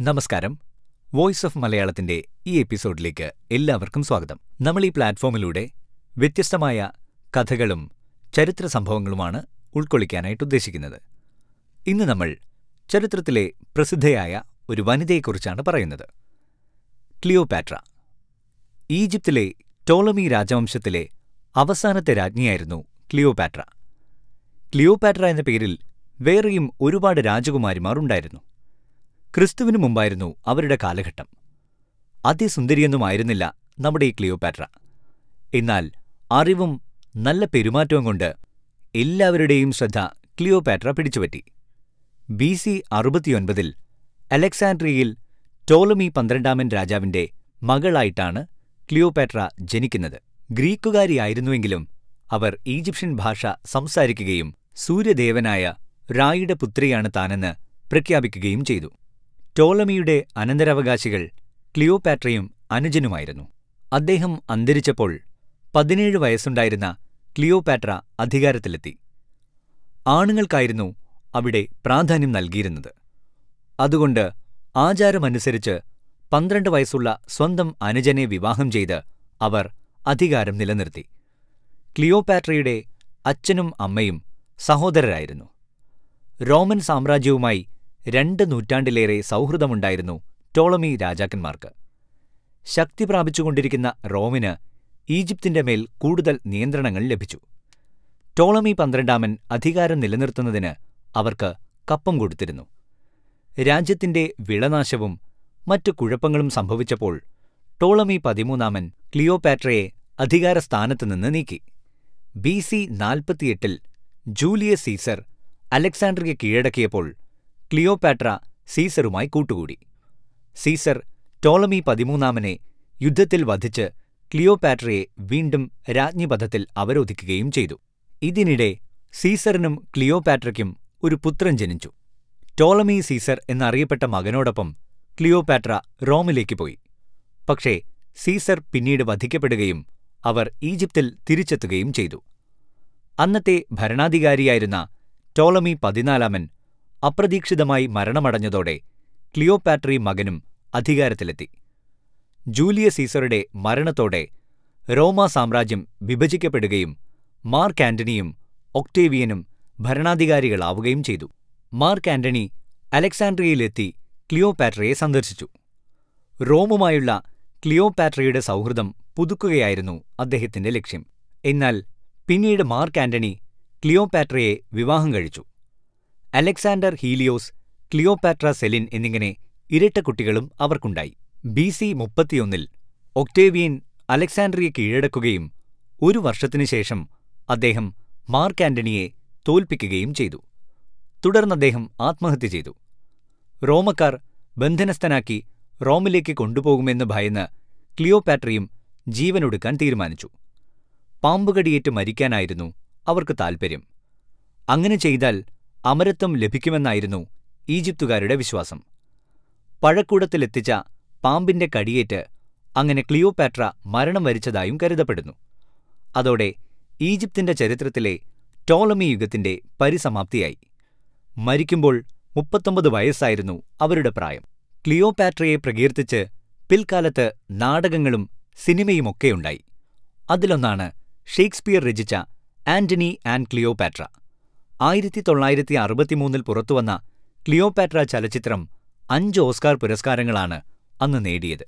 നമസ്കാരം. Voice of മലയാളത്തിന്റെ ഈ എപ്പിസോഡിലേക്ക് എല്ലാവർക്കും സ്വാഗതം. നമ്മൾ ഈ പ്ലാറ്റ്ഫോമിലൂടെ വ്യത്യസ്തമായ കഥകളും ചരിത്ര സംഭവങ്ങളുമാണ് ഉൾക്കൊള്ളിക്കാനായിട്ട് ഉദ്ദേശിക്കുന്നത്. ഇന്ന് നമ്മൾ ചരിത്രത്തിലെ പ്രസിദ്ധയായ ഒരു വനിതയെക്കുറിച്ചാണ് പറയുന്നത്. ക്ലിയോപാട്ര. ഈജിപ്തിലെ ടോളമി രാജവംശത്തിലെ അവസാനത്തെ രാജ്ഞിയായിരുന്നു ക്ലിയോപാട്ര. ക്ലിയോപാട്ര എന്ന പേരിൽ വേറെയും ഒരുപാട് രാജകുമാരിമാർ ഉണ്ടായിരുന്നു. ക്രിസ്തുവിനു മുമ്പായിരുന്നു അവരുടെ കാലഘട്ടം. അതിസുന്ദരിയൊന്നുമായിരുന്നില്ല നമ്മുടെ ഈ ക്ലിയോപാട്ര. എന്നാൽ അറിവും നല്ല പെരുമാറ്റവും കൊണ്ട് എല്ലാവരുടെയും ശ്രദ്ധ ക്ലിയോപാട്ര പിടിച്ചുപറ്റി. ബി സി അറുപത്തിയൊൻപതിൽ അലക്സാൻഡ്രിയയിൽ ടോളമി പന്ത്രണ്ടാമൻ രാജാവിന്റെ മകളായിട്ടാണ് ക്ലിയോപാട്ര ജനിക്കുന്നത്. ഗ്രീക്കുകാരിയായിരുന്നുവെങ്കിലും അവർ ഈജിപ്ഷ്യൻ ഭാഷ സംസാരിക്കുകയും സൂര്യദേവനായ റായിയുടെ പുത്രിയാണ് താനെന്ന് പ്രഖ്യാപിക്കുകയും ചെയ്തു. ടോളമിയുടെ അനന്തരാവകാശികൾ ക്ലിയോപാട്രയും അനുജനുമായിരുന്നു. അദ്ദേഹം അന്തരിച്ചപ്പോൾ പതിനേഴ് വയസ്സുണ്ടായിരുന്ന ക്ലിയോപാട്ര അധികാരത്തിലെത്തി. ആണുങ്ങൾക്കായിരുന്നു അവിടെ പ്രാധാന്യം നൽകിയിരുന്നത്. അതുകൊണ്ട് ആചാരമനുസരിച്ച് പന്ത്രണ്ട് വയസ്സുള്ള സ്വന്തം അനുജനെ വിവാഹം ചെയ്ത് അവർ അധികാരം നിലനിർത്തി. ക്ലിയോപാട്രയുടെ അച്ഛനും അമ്മയും സഹോദരരായിരുന്നു. റോമൻ സാമ്രാജ്യവുമായി രണ്ട് നൂറ്റാണ്ടിലേറെ സൗഹൃദമുണ്ടായിരുന്നു ടോളമി രാജാക്കന്മാർക്ക്. ശക്തി പ്രാപിച്ചുകൊണ്ടിരിക്കുന്ന റോമിന് ഈജിപ്തിന്റെ മേൽ കൂടുതൽ നിയന്ത്രണങ്ങൾ ലഭിച്ചു. ടോളമി പന്ത്രണ്ടാമൻ അധികാരം നിലനിർത്തുന്നതിന് അവർക്ക് കപ്പം കൊടുത്തിരുന്നു. രാജ്യത്തിന്റെ വിളനാശവും മറ്റു കുഴപ്പങ്ങളും സംഭവിച്ചപ്പോൾ ടോളമി പതിമൂന്നാമൻ ക്ലിയോപാട്രയെ അധികാരസ്ഥാനത്തുനിന്ന് നീക്കി. ബി സി നാൽപ്പത്തിയെട്ടിൽ ജൂലിയസ് സീസർ അലക്സാണ്ടറിയെ കീഴടക്കിയപ്പോൾ ക്ലിയോപാട്ര സീസറുമായി കൂട്ടുകൂടി. സീസർ ടോളമി പതിമൂന്നാമനെ യുദ്ധത്തിൽ വധിച്ച് ക്ലിയോപാട്രയെ വീണ്ടും രാജ്ഞിപഥത്തിൽ അവരോധിക്കുകയും ചെയ്തു. ഇതിനിടെ സീസറിനും ക്ലിയോപാട്രയ്ക്കും ഒരു പുത്രൻ ജനിച്ചു. ടോളമി സീസർ എന്നറിയപ്പെട്ട മകനോടൊപ്പം ക്ലിയോപാട്ര റോമിലേക്ക് പോയി. പക്ഷേ സീസർ പിന്നീട് വധിക്കപ്പെടുകയും അവർ ഈജിപ്തിൽ തിരിച്ചെത്തുകയും ചെയ്തു. അന്നത്തെ ഭരണാധികാരിയായിരുന്ന ടോളമി പതിനാലാമൻ അപ്രതീക്ഷിതമായി മരണമടഞ്ഞതോടെ ക്ലിയോപാട്രി മകനും അധികാരത്തിലെത്തി. ജൂലിയ സീസറുടെ മരണത്തോടെ റോമാ സാമ്രാജ്യം വിഭജിക്കപ്പെടുകയും മാർക്ക് ആന്റണിയും ഒക്ടേവിയനും ഭരണാധികാരികളാവുകയും ചെയ്തു. മാർക്ക് ആന്റണി അലക്സാൻഡ്രിയയിലെത്തി ക്ലിയോപാട്രയെ സന്ദർശിച്ചു. റോമുമായുള്ള ക്ലിയോപാട്രയുടെ സൗഹൃദം പുതുക്കുകയായിരുന്നു അദ്ദേഹത്തിന്റെ ലക്ഷ്യം. എന്നാൽ പിന്നീട് മാർക്ക് ആന്റണി ക്ലിയോപാട്രയെ വിവാഹം കഴിച്ചു. അലക്സാണ്ടർ ഹീലിയോസ് ക്ലിയോപാട്ര സെലിൻ എന്നിങ്ങനെ ഇരട്ട കുട്ടികളും അവർക്കുണ്ടായി. ബി സി മുപ്പത്തിയൊന്നിൽ ഒക്ടേവിയൻ അലക്സാൻഡ്രിയെ കീഴടക്കുകയും ഒരു വർഷത്തിനു ശേഷം അദ്ദേഹം മാർക്ക് ആന്റണിയെ തോൽപ്പിക്കുകയും ചെയ്തു. തുടർന്ന് അദ്ദേഹം ആത്മഹത്യ ചെയ്തു. റോമക്കാർ ബന്ധനസ്ഥനാക്കി റോമിലേക്ക് കൊണ്ടുപോകുമെന്ന് ഭയന്ന് ക്ലിയോപാട്രയും ജീവനൊടുക്കാൻ തീരുമാനിച്ചു. പാമ്പുകടിയേറ്റ് മരിക്കാനായിരുന്നു അവർക്ക് താൽപ്പര്യം അങ്ങനെ ചെയ്താൽ അമരത്വം ലഭിക്കുമെന്നായിരുന്നു ഈജിപ്തുകാരുടെ വിശ്വാസം. പഴക്കൂടത്തിലെത്തിച്ച പാമ്പിന്റെ കടിയേറ്റ് അങ്ങനെ ക്ലിയോപാട്ര മരണം വരിച്ചതായും കരുതപ്പെടുന്നു. അതോടെ ഈജിപ്തിന്റെ ചരിത്രത്തിലെ ടോളമി യുഗത്തിന്റെ പരിസമാപ്തിയായി. മരിക്കുമ്പോൾ മുപ്പത്തൊമ്പത് വയസ്സായിരുന്നു അവരുടെ പ്രായം. ക്ലിയോപാട്രയെ പ്രകീർത്തിച്ച് പിൽക്കാലത്ത് നാടകങ്ങളും സിനിമയുമൊക്കെയുണ്ടായി. അതിലൊന്നാണ് ഷേക്സ്പിയർ രചിച്ച ആന്റണി ആൻഡ് ക്ലിയോപാട്ര. ആയിരത്തി തൊള്ളായിരത്തി അറുപത്തിമൂന്നിൽ പുറത്തുവന്ന ക്ലിയോപാട്ര ചലച്ചിത്രം അഞ്ച് ഓസ്കാർ പുരസ്കാരങ്ങളാണ് അന്ന് നേടിയത്.